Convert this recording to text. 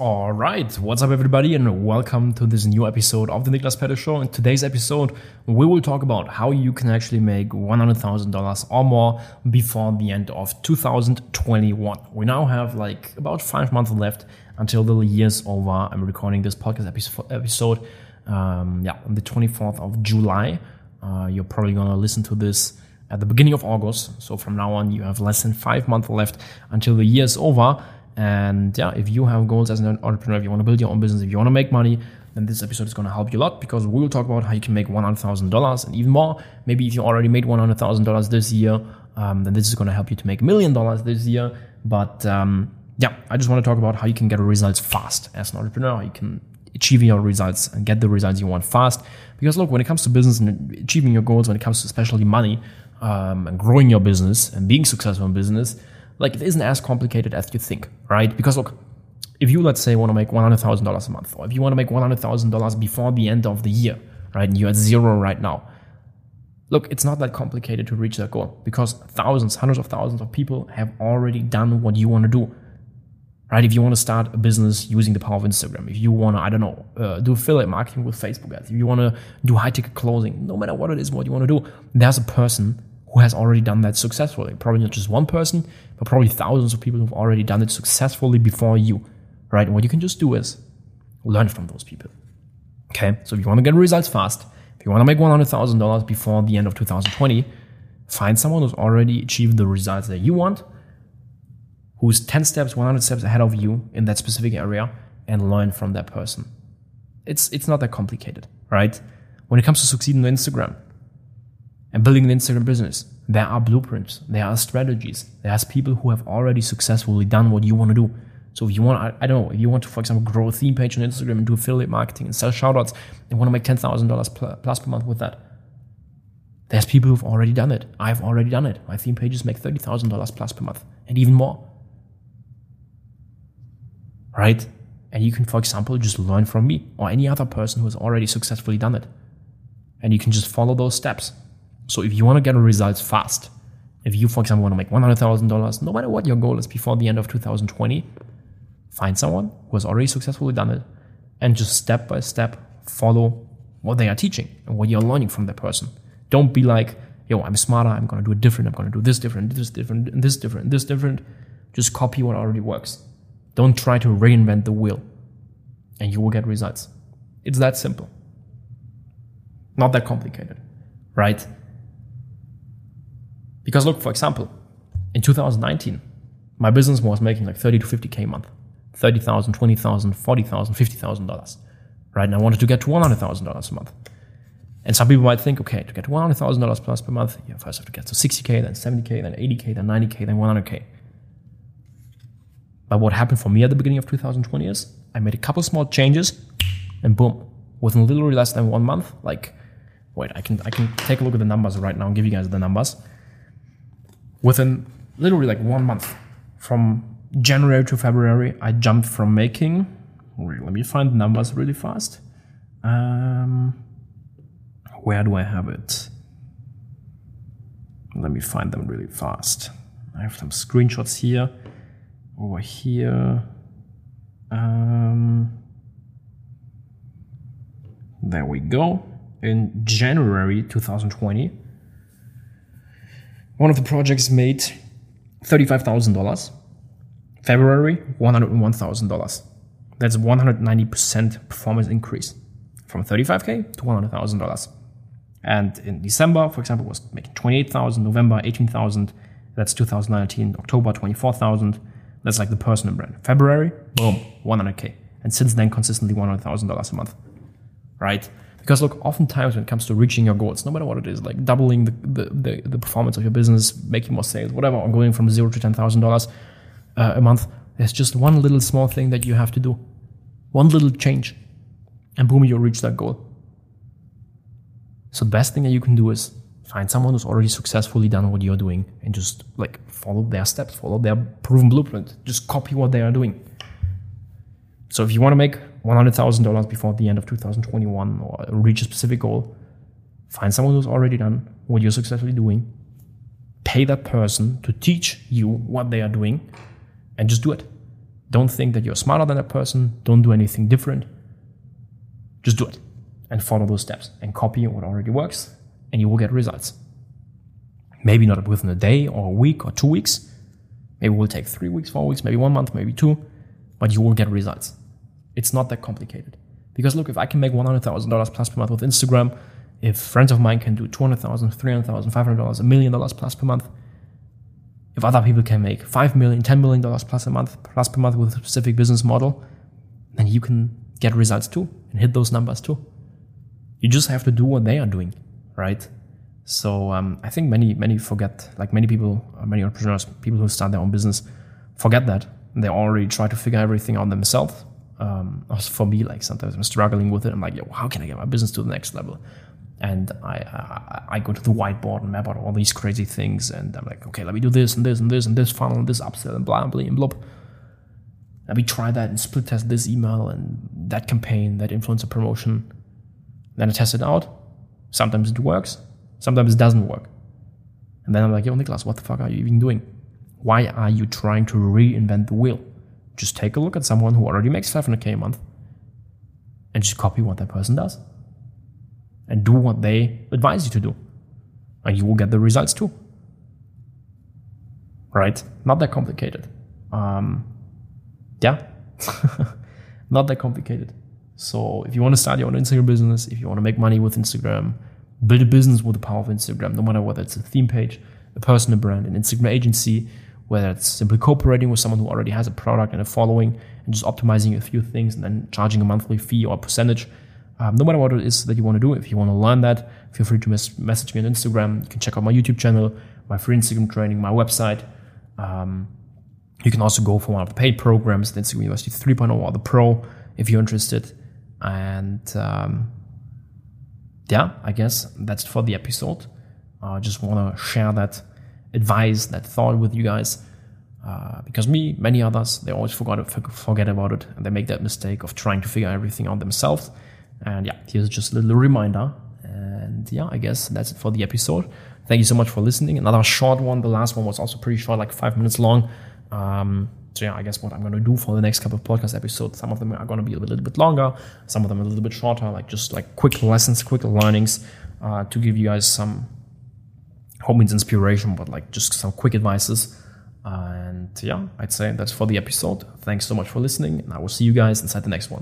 All right, what's up, everybody, and welcome to this new episode of the Niklas Pedde Show. In today's episode, we will talk about how you can actually make $100,000 or more before the end of 2021. We now have like about five months left until the year's over. I'm recording this podcast episode, um, yeah, on the 24th of July. Uh, you're probably gonna listen to this at the beginning of August. So from now on, you have less than five months left until the year's over. And yeah, if you have goals as an entrepreneur, if you want to build your own business, if you want to make money, then this episode is going to help you a lot because we will talk about how you can make $100,000 and even more. Maybe if you already made $100,000 this year, um, then this is going to help you to make a million dollars this year. But um, yeah, I just want to talk about how you can get results fast as an entrepreneur, how you can achieve your results and get the results you want fast. Because look, when it comes to business and achieving your goals, when it comes to especially money um, and growing your business and being successful in business, like it isn't as complicated as you think, right? Because look, if you let's say want to make one hundred thousand dollars a month, or if you want to make one hundred thousand dollars before the end of the year, right, and you're at zero right now, look, it's not that complicated to reach that goal because thousands, hundreds of thousands of people have already done what you want to do. Right? If you want to start a business using the power of Instagram, if you want to, I don't know, uh, do affiliate marketing with Facebook ads, if you want to do high ticket closing, no matter what it is, what you want to do, there's a person who has already done that successfully. Probably not just one person, but probably thousands of people who've already done it successfully before you, right? And what you can just do is learn from those people. Okay. So if you want to get results fast, if you want to make $100,000 before the end of 2020, find someone who's already achieved the results that you want, who's 10 steps, 100 steps ahead of you in that specific area and learn from that person. It's, it's not that complicated, right? When it comes to succeeding on Instagram, and building an Instagram business. There are blueprints, there are strategies, there's people who have already successfully done what you want to do. So if you want, I, I, don't know, if you want to, for example, grow a theme page on Instagram and do affiliate marketing and sell shoutouts and want to make $10,000 plus per month with that, there's people who've already done it. I've already done it. My theme pages make $30,000 plus per month and even more. Right? And you can, for example, just learn from me or any other person who has already successfully done it. And you can just follow those steps. So if you want to get results fast, if you, for example, want to make $100,000, no matter what your goal is before the end of 2020, find someone who has already successfully done it and just step by step follow what they are teaching and what you're learning from that person. Don't be like, yo, I'm smarter, I'm going to do it different, I'm going to do this different, this different, this different, this different. Just copy what already works. Don't try to reinvent the wheel and you will get results. It's that simple. Not that complicated, right? Because look, for example, in 2019, my business was making like 30 to 50K a month. 30,000, 20,000, 40,000, 50,000 dollars. Right? And I wanted to get to $100,000 a month. And some people might think, okay, to get to $100,000 plus per month, you first have to get to 60K, then 70K, then 80K, then 90K, then 100K. But what happened for me at the beginning of 2020 is I made a couple small changes and boom, within literally less than one month, like, wait, I can, I can take a look at the numbers right now and give you guys the numbers within literally like one month from January to February, I jumped from making. Let me find numbers really fast. Um, where do I have it? Let me find them really fast. I have some screenshots here, over here. Um, there we go. In January 2020, one of the projects made $35,000. February, $101,000. That's 190% performance increase from 35K to $100,000. And in December, for example, was making 28,000, November 18,000, that's 2019, October 24,000. That's like the personal brand. February, boom, 100K. And since then, consistently $100,000 a month, right? Because look, oftentimes when it comes to reaching your goals, no matter what it is, like doubling the, the, the, the performance of your business, making more sales, whatever, or going from zero to ten thousand uh, dollars a month, there's just one little small thing that you have to do, one little change, and boom, you'll reach that goal. So the best thing that you can do is find someone who's already successfully done what you're doing and just like follow their steps, follow their proven blueprint, just copy what they are doing. So if you want to make $100,000 before the end of 2021 or reach a specific goal, find someone who's already done what you're successfully doing, pay that person to teach you what they are doing, and just do it. Don't think that you're smarter than that person. Don't do anything different. Just do it and follow those steps and copy what already works, and you will get results. Maybe not within a day or a week or two weeks. Maybe it will take three weeks, four weeks, maybe one month, maybe two, but you will get results. It's not that complicated. Because look, if I can make $100,000 plus per month with Instagram, if friends of mine can do $200,000, $300,000, $500, a million dollars plus per month, if other people can make $5 million, $10 million plus a month, plus per month with a specific business model, then you can get results too and hit those numbers too. You just have to do what they are doing, right? So um, I think many many forget, like many people, uh, many entrepreneurs, people who start their own business, forget that they already try to figure everything out themselves. Um, for me, like sometimes I'm struggling with it. I'm like, yo, how can I get my business to the next level? And I, I, I go to the whiteboard and map out all these crazy things, and I'm like, okay, let me do this and this and this and this funnel and this upsell and blah blah and blah. Let me try that and split test this email and that campaign, that influencer promotion then I test it out. Sometimes it works, sometimes it doesn't work. And then I'm like, yo, Niklas, what the fuck are you even doing? Why are you trying to reinvent the wheel? Just take a look at someone who already makes 500k a month and just copy what that person does and do what they advise you to do. And you will get the results too. Right? Not that complicated. Um, yeah. Not that complicated. So if you want to start your own Instagram business, if you want to make money with Instagram, build a business with the power of Instagram, no matter whether it's a theme page, a personal brand, an Instagram agency, whether it's simply cooperating with someone who already has a product and a following and just optimizing a few things and then charging a monthly fee or a percentage. Um, no matter what it is that you want to do, if you want to learn that, feel free to mes- message me on Instagram. You can check out my YouTube channel, my free Instagram training, my website. Um, you can also go for one of the paid programs, the Instagram University 3.0 or the Pro, if you're interested. And um, yeah, I guess that's for the episode. I uh, just want to share that advice, that thought with you guys. Uh, because me, many others, they always forgot forget about it, and they make that mistake of trying to figure everything out themselves. And yeah, here's just a little reminder. And yeah, I guess that's it for the episode. Thank you so much for listening. Another short one. The last one was also pretty short, like five minutes long. Um, so yeah, I guess what I'm to do for the next couple of podcast episodes, some of them are to be a little bit longer, some of them a little bit shorter, like just like quick lessons, quick learnings uh, to give you guys some hope means inspiration, but like just some quick advices. And yeah, I'd say that's for the episode. Thanks so much for listening, and I will see you guys inside the next one.